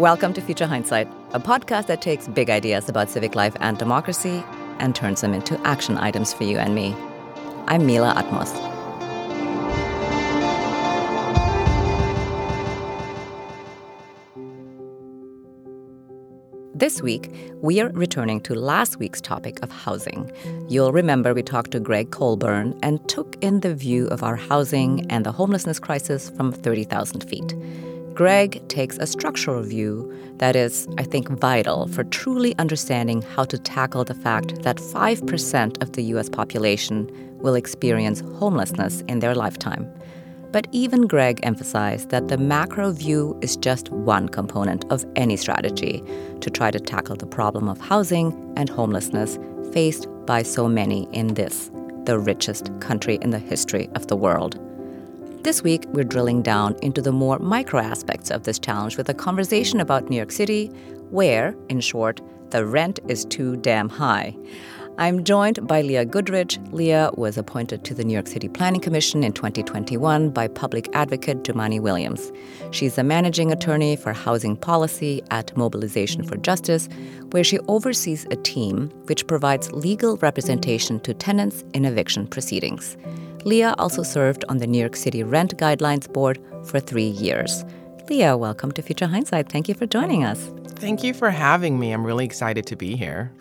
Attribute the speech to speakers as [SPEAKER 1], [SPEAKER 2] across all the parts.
[SPEAKER 1] Welcome to Future Hindsight, a podcast that takes big ideas about civic life and democracy and turns them into action items for you and me. I'm Mila Atmos. This week, we are returning to last week's topic of housing. You'll remember we talked to Greg Colburn and took in the view of our housing and the homelessness crisis from 30,000 feet. Greg takes a structural view that is, I think, vital for truly understanding how to tackle the fact that 5% of the US population will experience homelessness in their lifetime. But even Greg emphasized that the macro view is just one component of any strategy to try to tackle the problem of housing and homelessness faced by so many in this, the richest country in the history of the world. This week, we're drilling down into the more micro aspects of this challenge with a conversation about New York City, where, in short, the rent is too damn high. I'm joined by Leah Goodridge. Leah was appointed to the New York City Planning Commission in 2021 by public advocate Jumaane Williams. She's a managing attorney for housing policy at Mobilization for Justice, where she oversees a team which provides legal representation to tenants in eviction proceedings. Leah also served on the New York City Rent Guidelines Board for three years. Leah, welcome to Future Hindsight. Thank you for joining us.
[SPEAKER 2] Thank you for having me. I'm really excited to be here.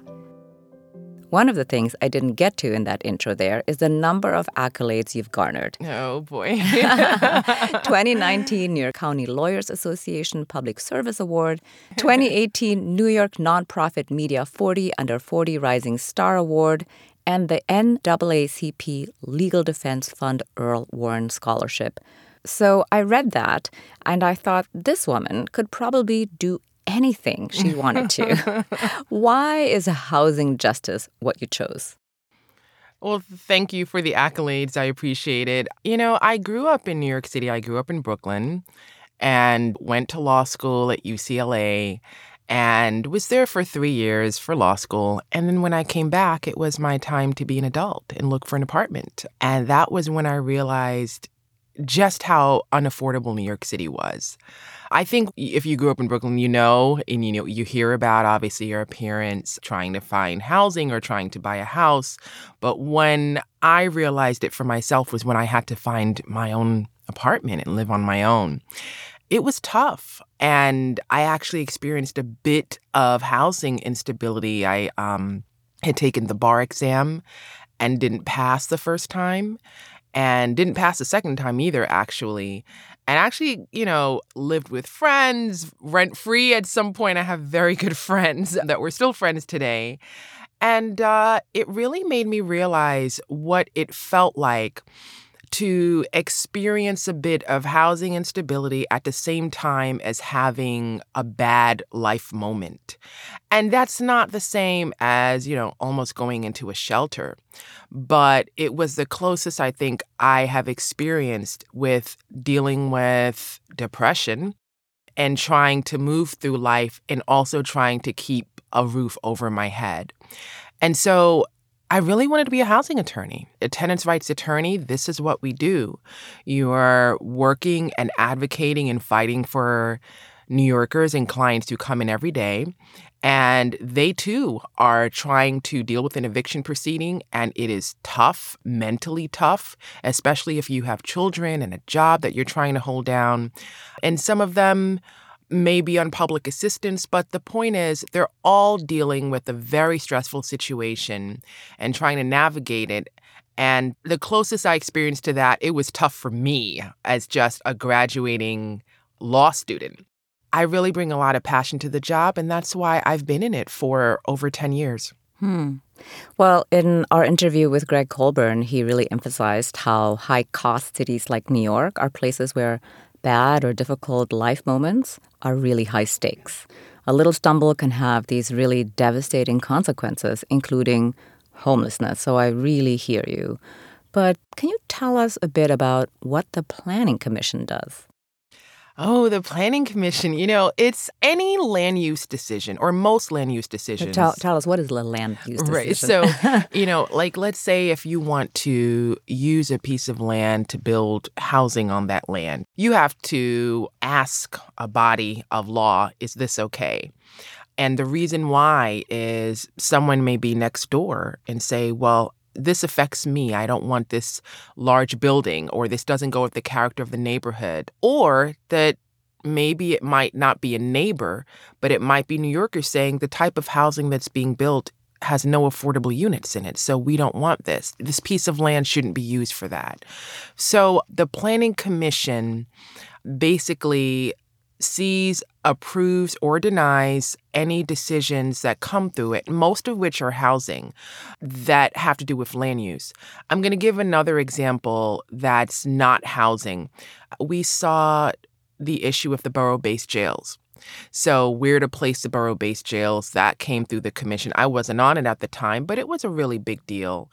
[SPEAKER 1] One of the things I didn't get to in that intro there is the number of accolades you've garnered.
[SPEAKER 2] Oh, boy.
[SPEAKER 1] 2019 New York County Lawyers Association Public Service Award, 2018 New York Nonprofit Media 40 Under 40 Rising Star Award, and the NAACP Legal Defense Fund Earl Warren Scholarship. So I read that and I thought this woman could probably do anything she wanted to. Why is housing justice what you chose?
[SPEAKER 2] Well, thank you for the accolades. I appreciate it. You know, I grew up in New York City. I grew up in Brooklyn and went to law school at UCLA and was there for three years for law school. And then when I came back, it was my time to be an adult and look for an apartment. And that was when I realized just how unaffordable New York City was. I think if you grew up in Brooklyn, you know, and you know, you hear about obviously your parents trying to find housing or trying to buy a house. But when I realized it for myself was when I had to find my own apartment and live on my own. It was tough. And I actually experienced a bit of housing instability. I um, had taken the bar exam and didn't pass the first time and didn't pass the second time either, actually. And actually, you know, lived with friends rent free at some point. I have very good friends that we're still friends today. And uh, it really made me realize what it felt like to experience a bit of housing instability at the same time as having a bad life moment. And that's not the same as, you know, almost going into a shelter. But it was the closest I think I have experienced with dealing with depression and trying to move through life and also trying to keep a roof over my head. And so I really wanted to be a housing attorney, a tenants' rights attorney. This is what we do. You are working and advocating and fighting for New Yorkers and clients who come in every day. And they too are trying to deal with an eviction proceeding, and it is tough, mentally tough, especially if you have children and a job that you're trying to hold down. And some of them maybe on public assistance, but the point is they're all dealing with a very stressful situation and trying to navigate it. And the closest I experienced to that, it was tough for me as just a graduating law student. I really bring a lot of passion to the job, and that's why I've been in it for over 10 years.
[SPEAKER 1] Hmm. Well, in our interview with Greg Colburn, he really emphasized how high cost cities like New York are places where bad or difficult life moments are really high stakes. A little stumble can have these really devastating consequences, including homelessness. So I really hear you. But can you tell us a bit about what the Planning Commission does?
[SPEAKER 2] Oh, the Planning Commission. You know, it's any land use decision or most land use decisions.
[SPEAKER 1] Tell, tell us, what is the land use decision?
[SPEAKER 2] Right. So, you know, like let's say if you want to use a piece of land to build housing on that land, you have to ask a body of law, is this okay? And the reason why is someone may be next door and say, well, this affects me. I don't want this large building, or this doesn't go with the character of the neighborhood, or that maybe it might not be a neighbor, but it might be New Yorkers saying the type of housing that's being built has no affordable units in it. So we don't want this. This piece of land shouldn't be used for that. So the Planning Commission basically sees, approves, or denies any decisions that come through it, most of which are housing that have to do with land use. I'm going to give another example that's not housing. We saw the issue of the borough based jails. So, where to place the borough based jails, that came through the commission. I wasn't on it at the time, but it was a really big deal.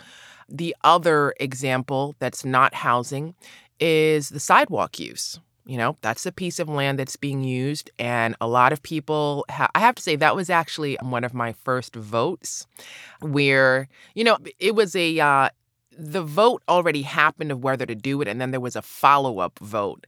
[SPEAKER 2] The other example that's not housing is the sidewalk use you know that's a piece of land that's being used and a lot of people ha- i have to say that was actually one of my first votes where you know it was a uh, the vote already happened of whether to do it and then there was a follow-up vote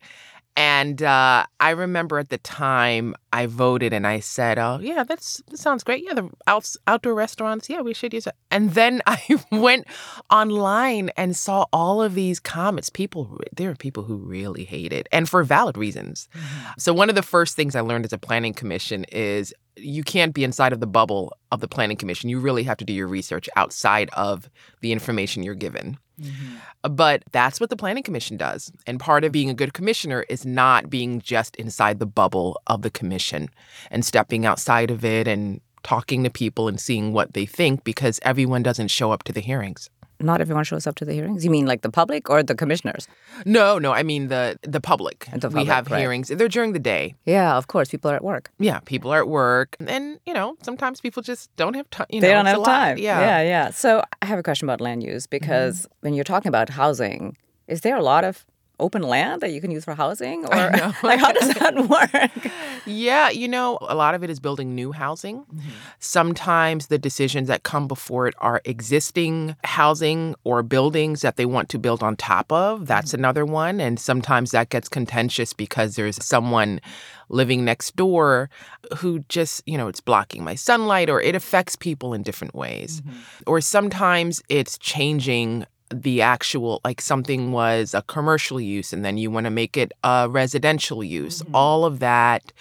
[SPEAKER 2] and uh, I remember at the time I voted and I said, "Oh yeah, that's that sounds great. Yeah, the out, outdoor restaurants. Yeah, we should use it." And then I went online and saw all of these comments. People, there are people who really hate it, and for valid reasons. Mm-hmm. So one of the first things I learned as a planning commission is you can't be inside of the bubble of the planning commission. You really have to do your research outside of the information you're given. Mm-hmm. But that's what the planning commission does. And part of being a good commissioner is not being just inside the bubble of the commission and stepping outside of it and talking to people and seeing what they think because everyone doesn't show up to the hearings
[SPEAKER 1] not everyone shows up to the hearings? You mean like the public or the commissioners?
[SPEAKER 2] No, no, I mean the the public.
[SPEAKER 1] The public
[SPEAKER 2] we have
[SPEAKER 1] right.
[SPEAKER 2] hearings. They're during the day.
[SPEAKER 1] Yeah, of course. People are at work.
[SPEAKER 2] Yeah, people are at work, and you know sometimes people just don't have time.
[SPEAKER 1] they don't have time.
[SPEAKER 2] Yeah,
[SPEAKER 1] yeah, yeah. So I have a question about land use because mm-hmm. when you're talking about housing, is there a lot of open land that you can use for housing or like how does that work
[SPEAKER 2] yeah you know a lot of it is building new housing mm-hmm. sometimes the decisions that come before it are existing housing or buildings that they want to build on top of that's mm-hmm. another one and sometimes that gets contentious because there's someone living next door who just, you know, it's blocking my sunlight or it affects people in different ways. Mm-hmm. Or sometimes it's changing the actual like something was a commercial use and then you want to make it a residential use mm-hmm. all of that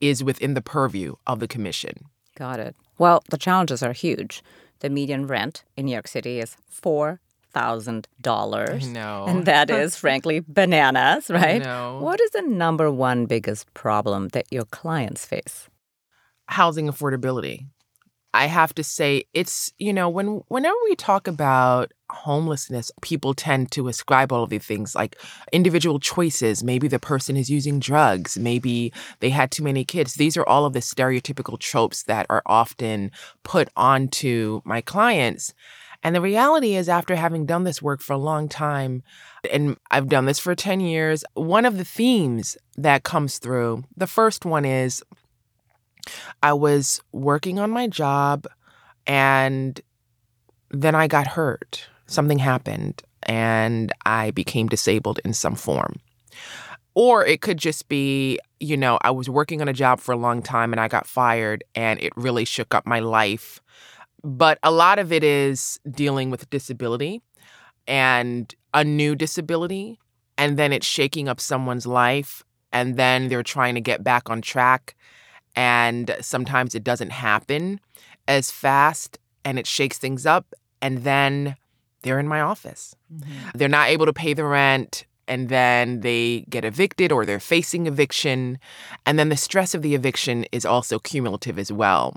[SPEAKER 2] is within the purview of the commission
[SPEAKER 1] got it well the challenges are huge the median rent in new york city is four thousand dollars.
[SPEAKER 2] No,
[SPEAKER 1] and that is frankly bananas, right?
[SPEAKER 2] No.
[SPEAKER 1] What is the number one biggest problem that your clients face?
[SPEAKER 2] Housing affordability. I have to say it's, you know, when whenever we talk about homelessness, people tend to ascribe all of these things like individual choices. Maybe the person is using drugs, maybe they had too many kids. These are all of the stereotypical tropes that are often put onto my clients. And the reality is, after having done this work for a long time, and I've done this for 10 years, one of the themes that comes through, the first one is I was working on my job and then I got hurt. Something happened and I became disabled in some form. Or it could just be, you know, I was working on a job for a long time and I got fired and it really shook up my life. But a lot of it is dealing with disability and a new disability. And then it's shaking up someone's life. And then they're trying to get back on track and sometimes it doesn't happen as fast and it shakes things up and then they're in my office. Mm-hmm. They're not able to pay the rent and then they get evicted or they're facing eviction and then the stress of the eviction is also cumulative as well.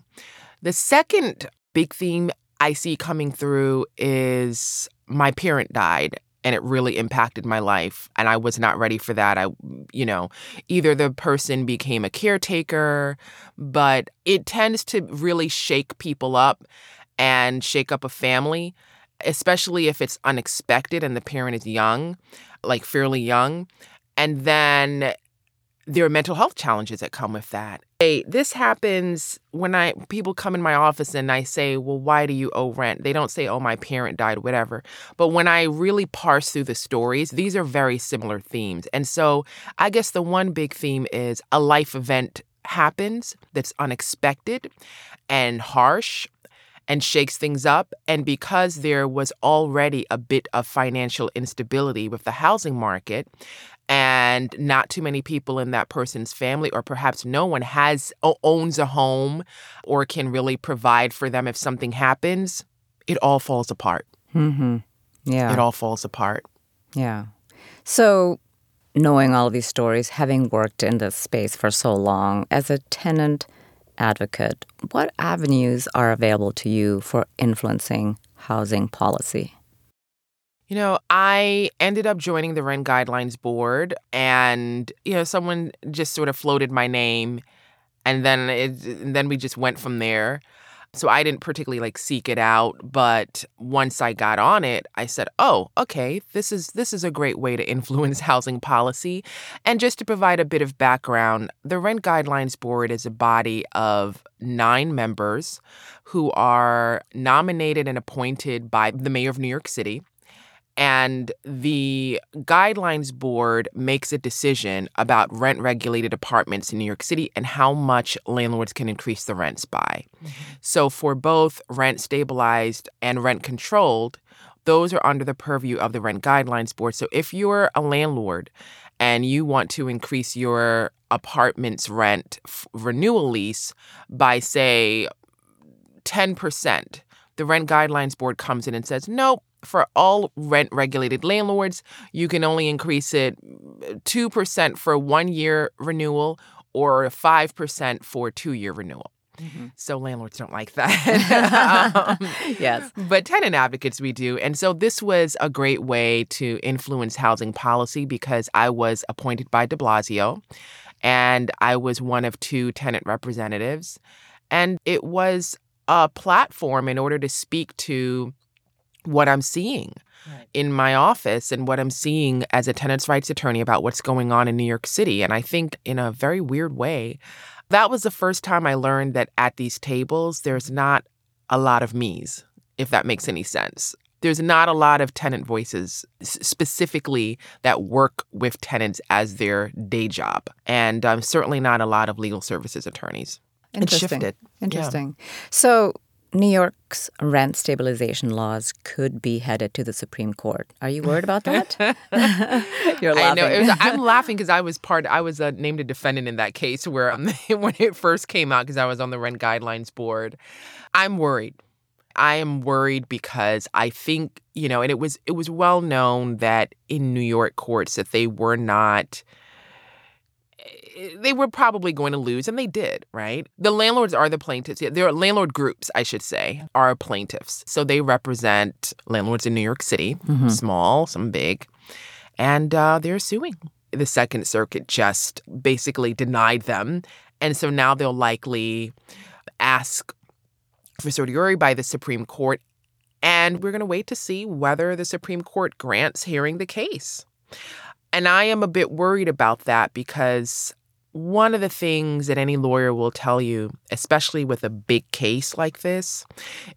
[SPEAKER 2] The second big theme I see coming through is my parent died and it really impacted my life and i was not ready for that i you know either the person became a caretaker but it tends to really shake people up and shake up a family especially if it's unexpected and the parent is young like fairly young and then there are mental health challenges that come with that. Hey, this happens when I people come in my office and I say, "Well, why do you owe rent?" They don't say, "Oh, my parent died, whatever." But when I really parse through the stories, these are very similar themes. And so, I guess the one big theme is a life event happens that's unexpected and harsh and shakes things up. And because there was already a bit of financial instability with the housing market, and not too many people in that person's family or perhaps no one has owns a home or can really provide for them if something happens it all falls apart
[SPEAKER 1] mm-hmm. yeah
[SPEAKER 2] it all falls apart
[SPEAKER 1] yeah so knowing all these stories having worked in this space for so long as a tenant advocate what avenues are available to you for influencing housing policy
[SPEAKER 2] you know, I ended up joining the Rent Guidelines Board, and you know, someone just sort of floated my name, and then it, and then we just went from there. So I didn't particularly like seek it out, but once I got on it, I said, "Oh, okay, this is this is a great way to influence housing policy." And just to provide a bit of background, the Rent Guidelines Board is a body of 9 members who are nominated and appointed by the mayor of New York City and the guidelines board makes a decision about rent regulated apartments in New York City and how much landlords can increase the rents by. Mm-hmm. So for both rent stabilized and rent controlled, those are under the purview of the rent guidelines board. So if you're a landlord and you want to increase your apartment's rent f- renewal lease by say 10%, the rent guidelines board comes in and says, "Nope, for all rent regulated landlords, you can only increase it 2% for one year renewal or 5% for two year renewal. Mm-hmm. So landlords don't like that.
[SPEAKER 1] um, yes.
[SPEAKER 2] But tenant advocates, we do. And so this was a great way to influence housing policy because I was appointed by de Blasio and I was one of two tenant representatives. And it was a platform in order to speak to what I'm seeing right. in my office and what I'm seeing as a tenants' rights attorney about what's going on in New York City. And I think, in a very weird way, that was the first time I learned that at these tables, there's not a lot of me's, if that makes any sense. There's not a lot of tenant voices specifically that work with tenants as their day job, and um, certainly not a lot of legal services attorneys.
[SPEAKER 1] Interesting. Interesting. Yeah. So New York's rent stabilization laws could be headed to the Supreme Court. Are you worried about that?
[SPEAKER 2] You're laughing. I know. Was, I'm laughing because I was part. I was uh, named a defendant in that case where um, when it first came out because I was on the rent guidelines board. I'm worried. I am worried because I think you know, and it was it was well known that in New York courts that they were not they were probably going to lose, and they did, right? The landlords are the plaintiffs. Yeah, there are landlord groups, I should say, are plaintiffs. So they represent landlords in New York City, mm-hmm. small, some big, and uh, they're suing. The Second Circuit just basically denied them. And so now they'll likely ask for certiorari by the Supreme Court. And we're going to wait to see whether the Supreme Court grants hearing the case. And I am a bit worried about that because one of the things that any lawyer will tell you, especially with a big case like this,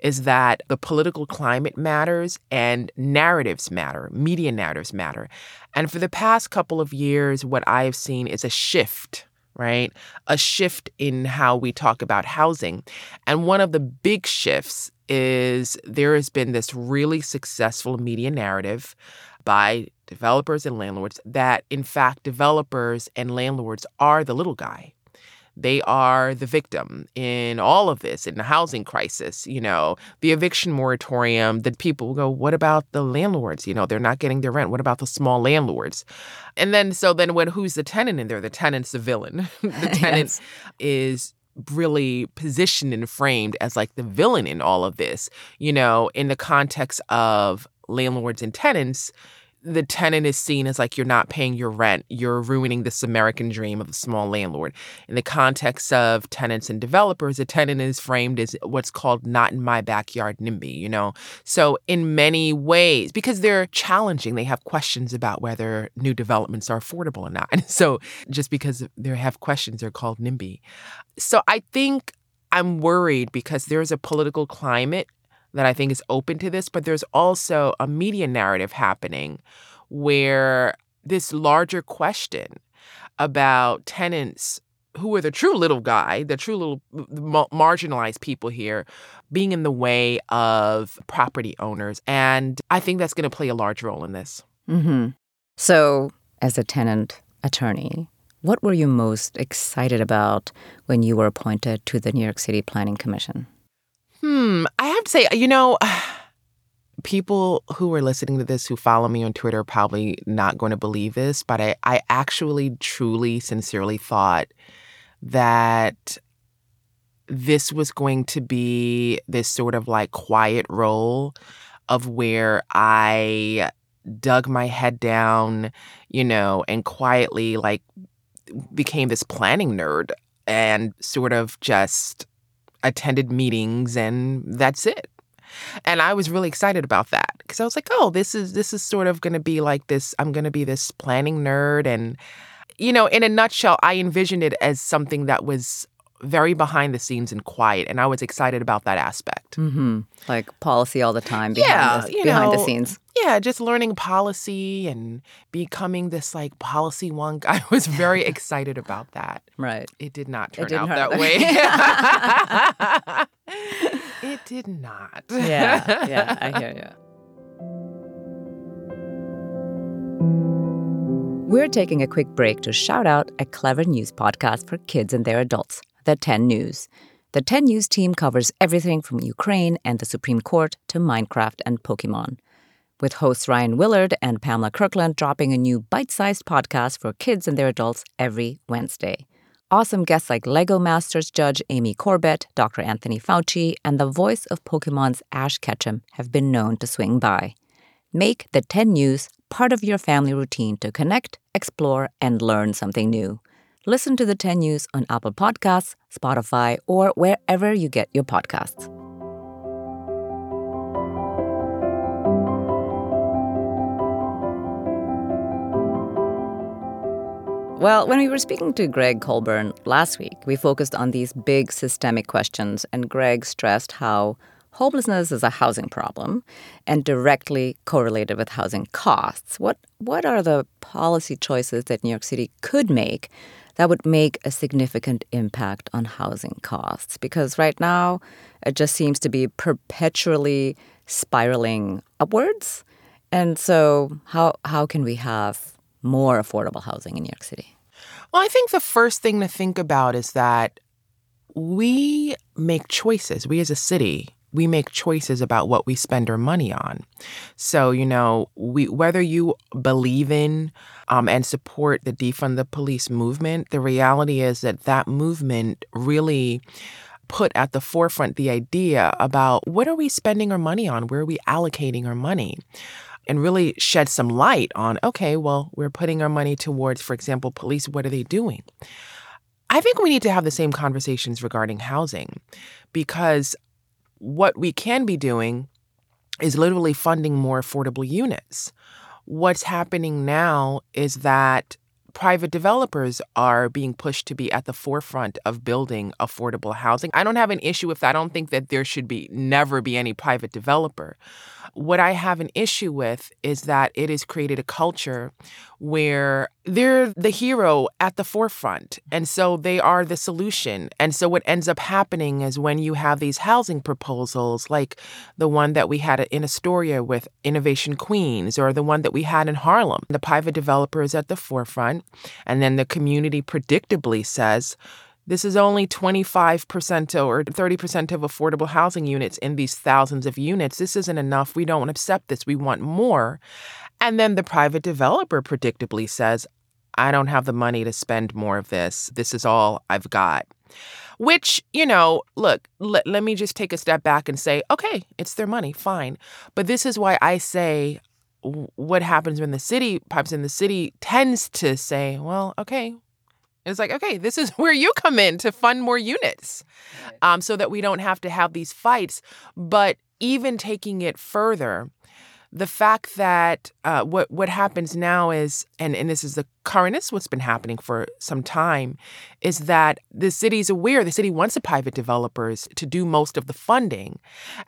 [SPEAKER 2] is that the political climate matters and narratives matter, media narratives matter. And for the past couple of years, what I have seen is a shift right? A shift in how we talk about housing. And one of the big shifts is there has been this really successful media narrative by developers and landlords that, in fact, developers and landlords are the little guy. They are the victim in all of this, in the housing crisis, you know, the eviction moratorium, that people go, what about the landlords? You know, they're not getting their rent. What about the small landlords? And then, so then when who's the tenant in there? The tenant's the villain. the tenant yes. is really positioned and framed as like the villain in all of this, you know, in the context of landlords and tenants the tenant is seen as like you're not paying your rent, you're ruining this American dream of a small landlord. In the context of tenants and developers, a tenant is framed as what's called not in my backyard NIMBY, you know? So, in many ways, because they're challenging, they have questions about whether new developments are affordable or not. And so, just because they have questions, they're called NIMBY. So, I think I'm worried because there's a political climate that I think is open to this, but there's also a media narrative happening where this larger question about tenants who are the true little guy, the true little marginalized people here, being in the way of property owners. And I think that's going to play a large role in this.
[SPEAKER 1] Mm-hmm. So, as a tenant attorney, what were you most excited about when you were appointed to the New York City Planning Commission?
[SPEAKER 2] Hmm. I have to say, you know, people who are listening to this who follow me on Twitter are probably not going to believe this, but I, I actually, truly, sincerely thought that this was going to be this sort of like quiet role of where I dug my head down, you know, and quietly like became this planning nerd and sort of just attended meetings and that's it. And I was really excited about that because I was like, "Oh, this is this is sort of going to be like this I'm going to be this planning nerd and you know, in a nutshell, I envisioned it as something that was very behind the scenes and quiet, and I was excited about that aspect.
[SPEAKER 1] Mm-hmm. Like policy all the time, behind,
[SPEAKER 2] yeah,
[SPEAKER 1] the, behind
[SPEAKER 2] know,
[SPEAKER 1] the scenes.
[SPEAKER 2] Yeah, just learning policy and becoming this like policy wonk. I was very excited about that.
[SPEAKER 1] Right.
[SPEAKER 2] It did not turn out that way. it did not.
[SPEAKER 1] yeah, yeah, I hear you. We're taking a quick break to shout out a clever news podcast for kids and their adults the 10 News. The 10 News team covers everything from Ukraine and the Supreme Court to Minecraft and Pokemon. With hosts Ryan Willard and Pamela Kirkland dropping a new bite sized podcast for kids and their adults every Wednesday. Awesome guests like Lego Masters judge Amy Corbett, Dr. Anthony Fauci, and the voice of Pokemon's Ash Ketchum have been known to swing by. Make the 10 News part of your family routine to connect, explore, and learn something new. Listen to the 10 News on Apple Podcasts, Spotify, or wherever you get your podcasts. Well, when we were speaking to Greg Colburn last week, we focused on these big systemic questions, and Greg stressed how homelessness is a housing problem and directly correlated with housing costs. What what are the policy choices that New York City could make that would make a significant impact on housing costs because right now it just seems to be perpetually spiraling upwards. And so how how can we have more affordable housing in New York City?
[SPEAKER 2] Well, I think the first thing to think about is that we make choices. We as a city we make choices about what we spend our money on. So, you know, we whether you believe in um, and support the defund the police movement, the reality is that that movement really put at the forefront the idea about what are we spending our money on? Where are we allocating our money? And really shed some light on, okay, well, we're putting our money towards, for example, police. What are they doing? I think we need to have the same conversations regarding housing because what we can be doing is literally funding more affordable units. What's happening now is that private developers are being pushed to be at the forefront of building affordable housing. I don't have an issue with that. I don't think that there should be never be any private developer. What I have an issue with is that it has created a culture where they're the hero at the forefront. And so they are the solution. And so what ends up happening is when you have these housing proposals, like the one that we had in Astoria with Innovation Queens, or the one that we had in Harlem, the private developer is at the forefront. And then the community predictably says, this is only 25% or 30% of affordable housing units in these thousands of units. This isn't enough. We don't accept this. We want more. And then the private developer predictably says, I don't have the money to spend more of this. This is all I've got. Which, you know, look, let, let me just take a step back and say, okay, it's their money, fine. But this is why I say what happens when the city pipes in the city tends to say, well, okay, it's like, okay, this is where you come in to fund more units um, so that we don't have to have these fights. But even taking it further, the fact that uh, what what happens now is, and, and this is the current, this is what's been happening for some time, is that the city's aware, the city wants the private developers to do most of the funding.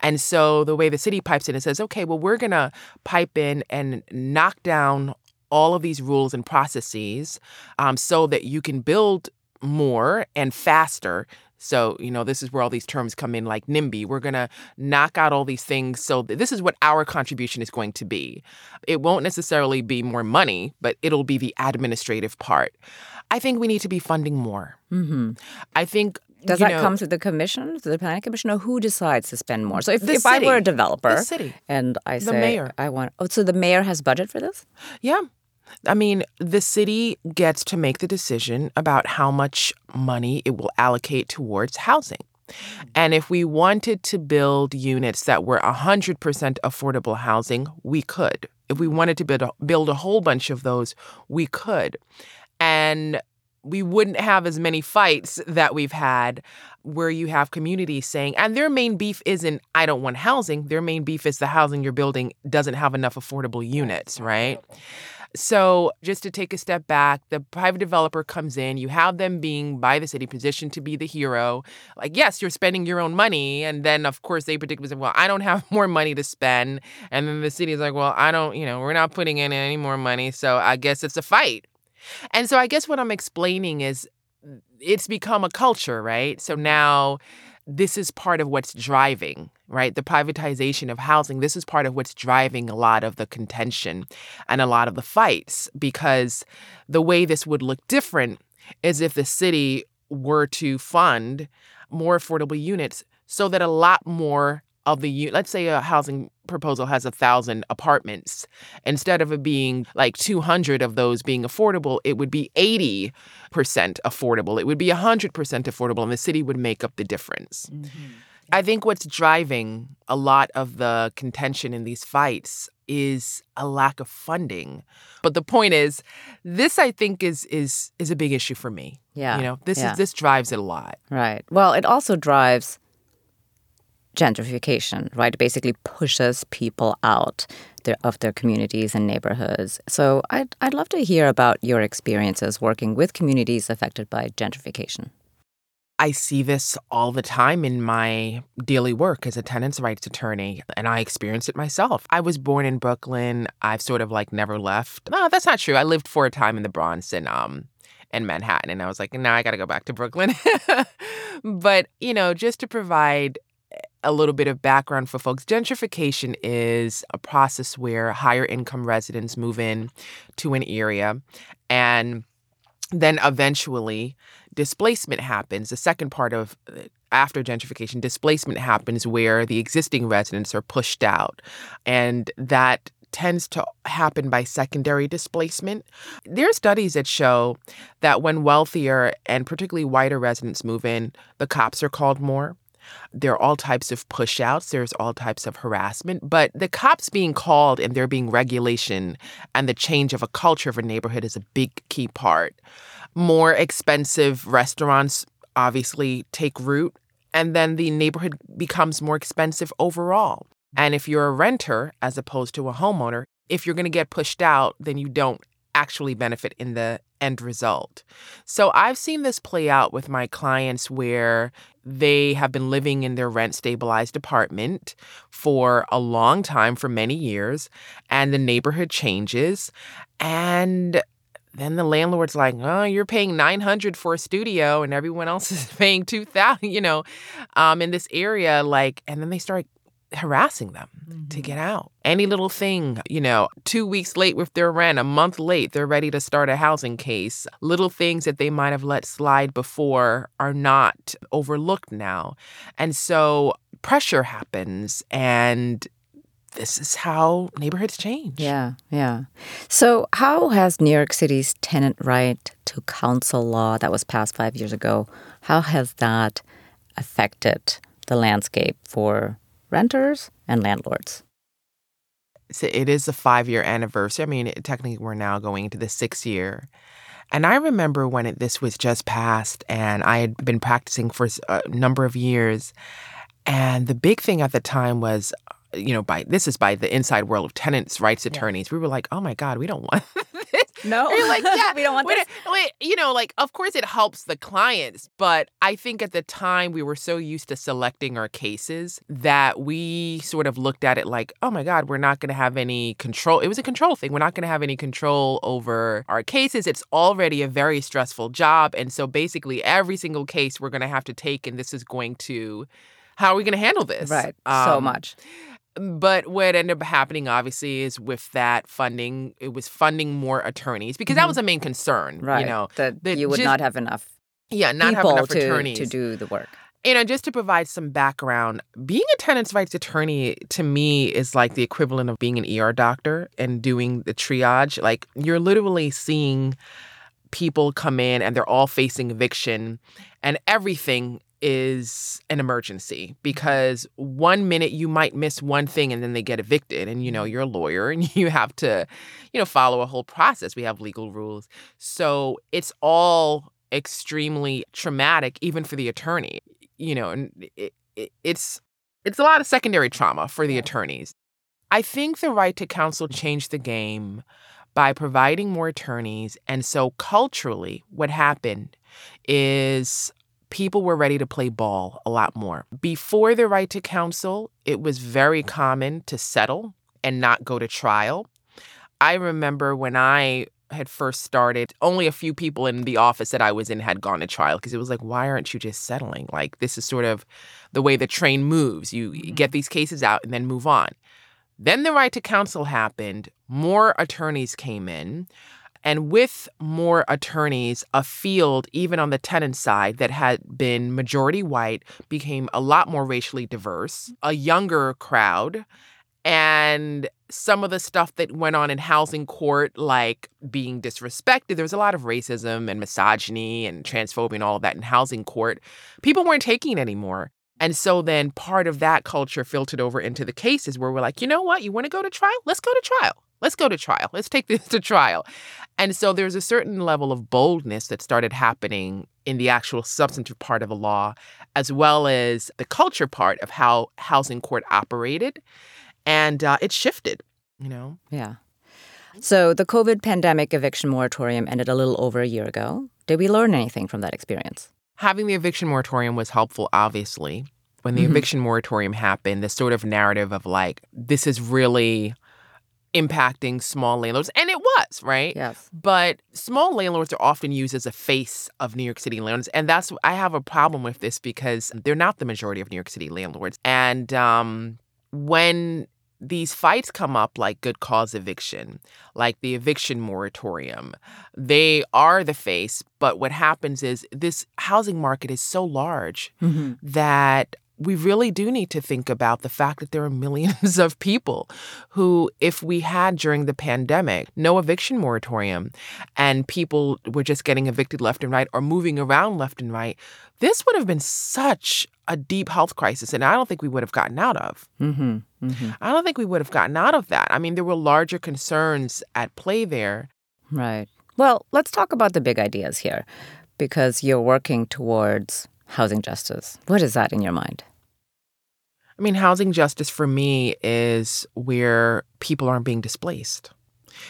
[SPEAKER 2] And so the way the city pipes in, it says, okay, well, we're going to pipe in and knock down all of these rules and processes um, so that you can build more and faster. So, you know, this is where all these terms come in like NIMBY. We're going to knock out all these things. So, this is what our contribution is going to be. It won't necessarily be more money, but it'll be the administrative part. I think we need to be funding more. Mm-hmm. I think
[SPEAKER 1] does that
[SPEAKER 2] know,
[SPEAKER 1] come through the commission, through the planning commission, or who decides to spend more? So if, if I were a developer,
[SPEAKER 2] the city,
[SPEAKER 1] and I
[SPEAKER 2] the
[SPEAKER 1] say
[SPEAKER 2] mayor.
[SPEAKER 1] I want, oh, so the mayor has budget for this?
[SPEAKER 2] Yeah, I mean, the city gets to make the decision about how much money it will allocate towards housing. Mm-hmm. And if we wanted to build units that were 100% affordable housing, we could. If we wanted to build a, build a whole bunch of those, we could. And we wouldn't have as many fights that we've had where you have communities saying, and their main beef isn't, I don't want housing. Their main beef is the housing you're building doesn't have enough affordable units, right? So, just to take a step back, the private developer comes in, you have them being by the city positioned to be the hero. Like, yes, you're spending your own money. And then, of course, they predict, well, I don't have more money to spend. And then the city's like, well, I don't, you know, we're not putting in any more money. So, I guess it's a fight. And so, I guess what I'm explaining is it's become a culture, right? So now, this is part of what's driving, right? The privatization of housing. This is part of what's driving a lot of the contention and a lot of the fights because the way this would look different is if the city were to fund more affordable units so that a lot more of the let's say a housing proposal has a thousand apartments instead of it being like 200 of those being affordable it would be 80% affordable. It would be 100% affordable and the city would make up the difference. Mm-hmm. i think what's driving a lot of the contention in these fights is a lack of funding. But the point is this i think is is is a big issue for me.
[SPEAKER 1] Yeah
[SPEAKER 2] you know this
[SPEAKER 1] yeah.
[SPEAKER 2] is this drives it a lot.
[SPEAKER 1] Right. Well it also drives gentrification, right? Basically pushes people out their, of their communities and neighborhoods. So I'd, I'd love to hear about your experiences working with communities affected by gentrification.
[SPEAKER 2] I see this all the time in my daily work as a tenants' rights attorney, and I experience it myself. I was born in Brooklyn. I've sort of like never left. No, that's not true. I lived for a time in the Bronx and um in Manhattan, and I was like, now I got to go back to Brooklyn. but you know, just to provide a little bit of background for folks gentrification is a process where higher income residents move in to an area and then eventually displacement happens the second part of uh, after gentrification displacement happens where the existing residents are pushed out and that tends to happen by secondary displacement. There are studies that show that when wealthier and particularly whiter residents move in, the cops are called more. There are all types of pushouts, there's all types of harassment, but the cops being called and there being regulation and the change of a culture of a neighborhood is a big key part. More expensive restaurants obviously take root, and then the neighborhood becomes more expensive overall. And if you're a renter as opposed to a homeowner, if you're going to get pushed out, then you don't actually benefit in the end result. So I've seen this play out with my clients where they have been living in their rent stabilized apartment for a long time, for many years, and the neighborhood changes. And then the landlord's like, "Oh, you're paying 900 for a studio and everyone else is paying 2000, you know, um in this area like and then they start harassing them mm-hmm. to get out. Any little thing, you know, two weeks late with their rent, a month late, they're ready to start a housing case. Little things that they might have let slide before are not overlooked now. And so pressure happens and this is how neighborhoods change.
[SPEAKER 1] Yeah, yeah. So, how has New York City's tenant right to counsel law that was passed five years ago? How has that affected the landscape for renters and landlords?
[SPEAKER 2] So it is the five year anniversary. I mean, it, technically, we're now going into the sixth year. And I remember when it, this was just passed, and I had been practicing for a number of years. And the big thing at the time was uh, you know, by this is by the inside world of tenants' rights attorneys. Yeah. We were like, oh my God, we don't want this.
[SPEAKER 1] No,
[SPEAKER 2] we're like, yeah,
[SPEAKER 1] we don't want this.
[SPEAKER 2] Wait, you know, like, of course it helps the clients, but I think at the time we were so used to selecting our cases that we sort of looked at it like, oh my God, we're not going to have any control. It was a control thing. We're not going to have any control over our cases. It's already a very stressful job. And so basically, every single case we're going to have to take, and this is going to, how are we going to handle this?
[SPEAKER 1] Right. Um, so much.
[SPEAKER 2] But what ended up happening, obviously, is with that funding, it was funding more attorneys because mm-hmm. that was a main concern.
[SPEAKER 1] Right.
[SPEAKER 2] You know,
[SPEAKER 1] that, that you would just, not have enough.
[SPEAKER 2] Yeah, not have enough
[SPEAKER 1] to,
[SPEAKER 2] attorneys
[SPEAKER 1] to do the work.
[SPEAKER 2] You know, just to provide some background, being a tenants' rights attorney to me is like the equivalent of being an ER doctor and doing the triage. Like you're literally seeing people come in and they're all facing eviction and everything is an emergency because one minute you might miss one thing and then they get evicted and you know mm-hmm. you're a lawyer and you have to you know follow a whole process. We have legal rules. So it's all extremely traumatic even for the attorney you know and it, it, it's it's a lot of secondary trauma for the attorneys. I think the right to counsel changed the game by providing more attorneys. And so culturally what happened is people were ready to play ball a lot more. Before the right to counsel, it was very common to settle and not go to trial. I remember when I had first started, only a few people in the office that I was in had gone to trial because it was like, why aren't you just settling? Like, this is sort of the way the train moves. You get mm-hmm. these cases out and then move on. Then the right to counsel happened. More attorneys came in. And with more attorneys, a field, even on the tenant side, that had been majority white became a lot more racially diverse, mm-hmm. a younger crowd. And some of the stuff that went on in housing court, like being disrespected, there was a lot of racism and misogyny and transphobia and all of that in housing court. People weren't taking it anymore. And so then part of that culture filtered over into the cases where we're like, you know what? You want to go to trial? Let's go to trial. Let's go to trial. Let's take this to trial. And so there's a certain level of boldness that started happening in the actual substantive part of the law, as well as the culture part of how housing court operated. And uh, it shifted, you know?
[SPEAKER 1] Yeah. So the COVID pandemic eviction moratorium ended a little over a year ago. Did we learn anything from that experience?
[SPEAKER 2] Having the eviction moratorium was helpful, obviously. When the mm-hmm. eviction moratorium happened, the sort of narrative of like, this is really impacting small landlords. And it was, right?
[SPEAKER 1] Yes.
[SPEAKER 2] But small landlords are often used as a face of New York City landlords. And that's, I have a problem with this because they're not the majority of New York City landlords. And um, when these fights come up like good cause eviction, like the eviction moratorium. They are the face, but what happens is this housing market is so large mm-hmm. that we really do need to think about the fact that there are millions of people who, if we had during the pandemic no eviction moratorium and people were just getting evicted left and right or moving around left and right, this would have been such a deep health crisis. And I don't think we would have gotten out of.
[SPEAKER 1] Mm-hmm. Mm-hmm.
[SPEAKER 2] I don't think we would have gotten out of that. I mean, there were larger concerns at play there.
[SPEAKER 1] Right. Well, let's talk about the big ideas here because you're working towards housing justice. What is that in your mind?
[SPEAKER 2] I mean, housing justice for me is where people aren't being displaced,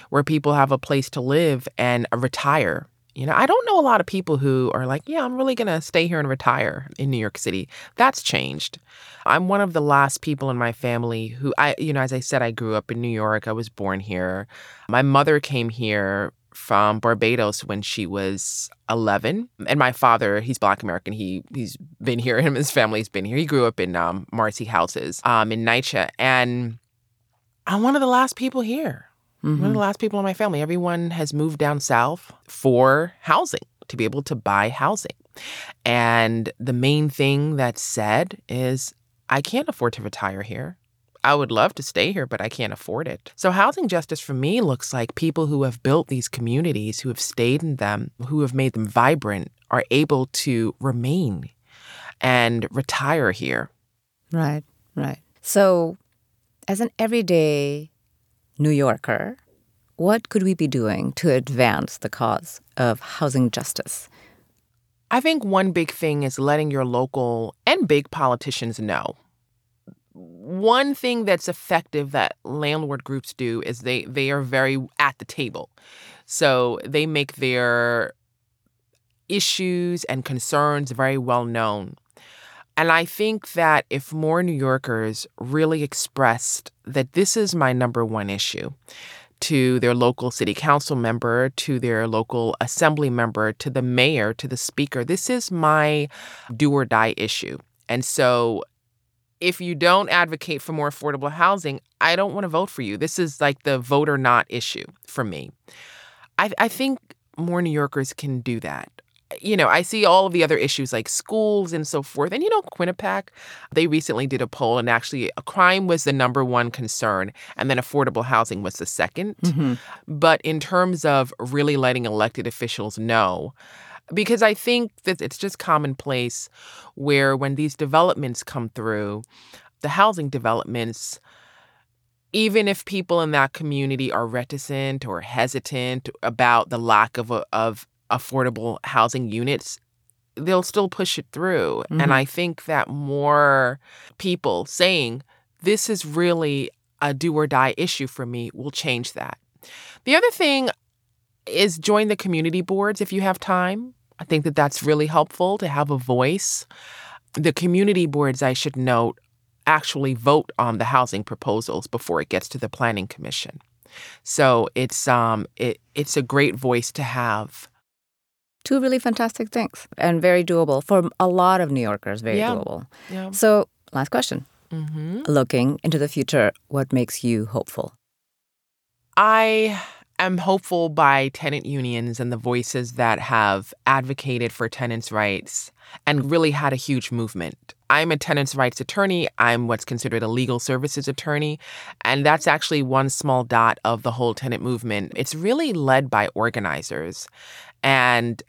[SPEAKER 2] where people have a place to live and retire. You know, I don't know a lot of people who are like, yeah, I'm really going to stay here and retire in New York City. That's changed. I'm one of the last people in my family who I, you know, as I said, I grew up in New York. I was born here. My mother came here from Barbados when she was 11. And my father, he's Black American. He he's been here. Him and his family's been here. He grew up in um, Marcy houses um, in NYCHA, and I'm one of the last people here. Mm-hmm. One of the mm-hmm. last people in my family. Everyone has moved down south for housing to be able to buy housing. And the main thing that's said is, I can't afford to retire here. I would love to stay here, but I can't afford it. So, housing justice for me looks like people who have built these communities, who have stayed in them, who have made them vibrant, are able to remain and retire here.
[SPEAKER 1] Right, right. So, as an everyday New Yorker, what could we be doing to advance the cause of housing justice?
[SPEAKER 2] I think one big thing is letting your local and big politicians know. One thing that's effective that landlord groups do is they they are very at the table. So they make their issues and concerns very well known. And I think that if more New Yorkers really expressed that this is my number one issue to their local city council member, to their local assembly member, to the mayor, to the speaker, this is my do or die issue. And so if you don't advocate for more affordable housing, I don't want to vote for you. This is like the vote or not issue for me. I, I think more New Yorkers can do that you know, I see all of the other issues like schools and so forth. And, you know, Quinnipiac, they recently did a poll and actually crime was the number one concern and then affordable housing was the 2nd
[SPEAKER 1] Mm-hmm.
[SPEAKER 2] But in terms of really letting elected officials know, because I think that it's just commonplace where when these developments come through, the housing developments, even if people in that community are reticent or hesitant about the lack of, a, of affordable housing units, they'll still push it through.
[SPEAKER 1] Mhm.
[SPEAKER 2] And I think that more people saying, this is really a do or die issue for me will change that. The other thing is join the community boards if you have time. I think that that's really helpful to have a voice. The community boards, I should note, actually vote on the housing proposals before it gets to the planning commission. So it's um it it's a great voice to have.
[SPEAKER 1] Two really fantastic things and very doable for a lot of New Yorkers, very
[SPEAKER 2] Yeah.
[SPEAKER 1] doable.
[SPEAKER 2] Yeah.
[SPEAKER 1] So, last question.
[SPEAKER 2] Mm-hmm.
[SPEAKER 1] Looking into the future, what makes you hopeful?
[SPEAKER 2] I am hopeful by tenant unions and the voices that have advocated for tenants' rights and really had a huge movement. I'm a tenants' rights attorney. I'm what's considered a legal services attorney. And that's actually one small dot of the whole tenant movement. It's really led by organizers. And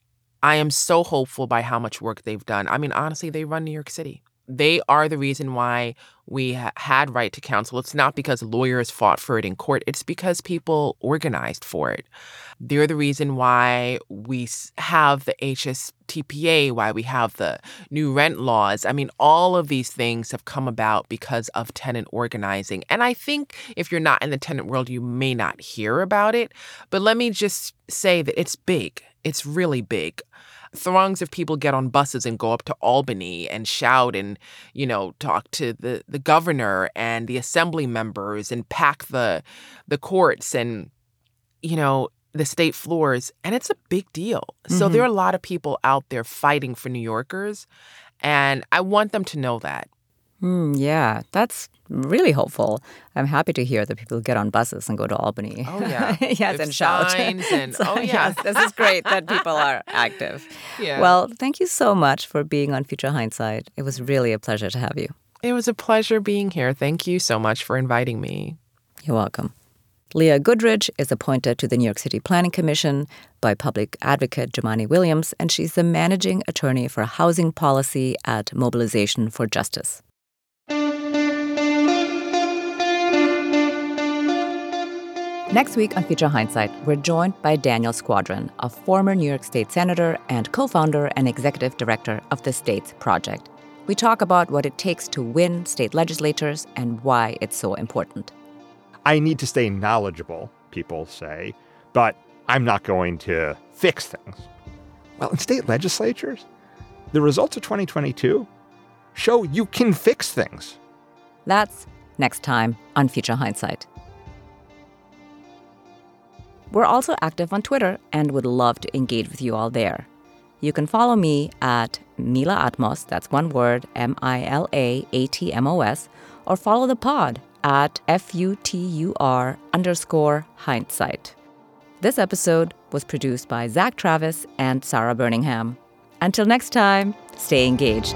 [SPEAKER 2] I am so hopeful by how much work they've done. I mean, honestly, they run New York City. They are the reason why we ha- had right to counsel. It's not because lawyers fought for it in court, it's because people organized for it. They're the reason why we have the HSTPA, why we have the new rent laws. I mean, all of these things have come about because of tenant organizing. And I think if you're not in the tenant world, you may not hear about it. But let me just say that it's big, it's really big throngs of people get on buses and go up to Albany and shout and you know talk to the the governor and the assembly members and pack the the courts and you know the state floors and it's a big deal. So
[SPEAKER 1] Mhm.
[SPEAKER 2] there are a lot of people out there fighting for New Yorkers and I want them to know that.
[SPEAKER 1] Hmm, yeah, that's really hopeful. I'm happy to hear that people get on buses and go to Albany.
[SPEAKER 2] Oh, yeah.
[SPEAKER 1] yes,
[SPEAKER 2] With
[SPEAKER 1] and shout.
[SPEAKER 2] and-
[SPEAKER 1] So,
[SPEAKER 2] oh, yeah.
[SPEAKER 1] yes, this is great that people are active.
[SPEAKER 2] Yeah.
[SPEAKER 1] Well, thank you so much for being on Future Hindsight. It was really a pleasure to have you.
[SPEAKER 2] it was a pleasure being here. Thank you so much for inviting me.
[SPEAKER 1] You're welcome. Leah Goodridge is appointed to the New York City Planning Commission by public advocate Jumaane Williams, and she's the managing attorney for housing policy at Mobilization for Justice. Next week on Future Hindsight, we're joined by Daniel Squadron, a former New York State Senator and co founder and executive director of the States Project. We talk about what it takes to win state legislatures and why it's so important.
[SPEAKER 3] I need to stay knowledgeable, people say, but I'm not going to fix things. Well, in state legislatures, the results of 2022 show you can fix things.
[SPEAKER 1] That's next time on Future Hindsight. We're also active on Twitter and would love to engage with you all there. You can follow me at Mila Atmos, that's one word, M I L A A T M O S, or follow the pod at F U T U R underscore hindsight. This episode was produced by Zach Travis and Sarah Birmingham. Until next time, stay engaged.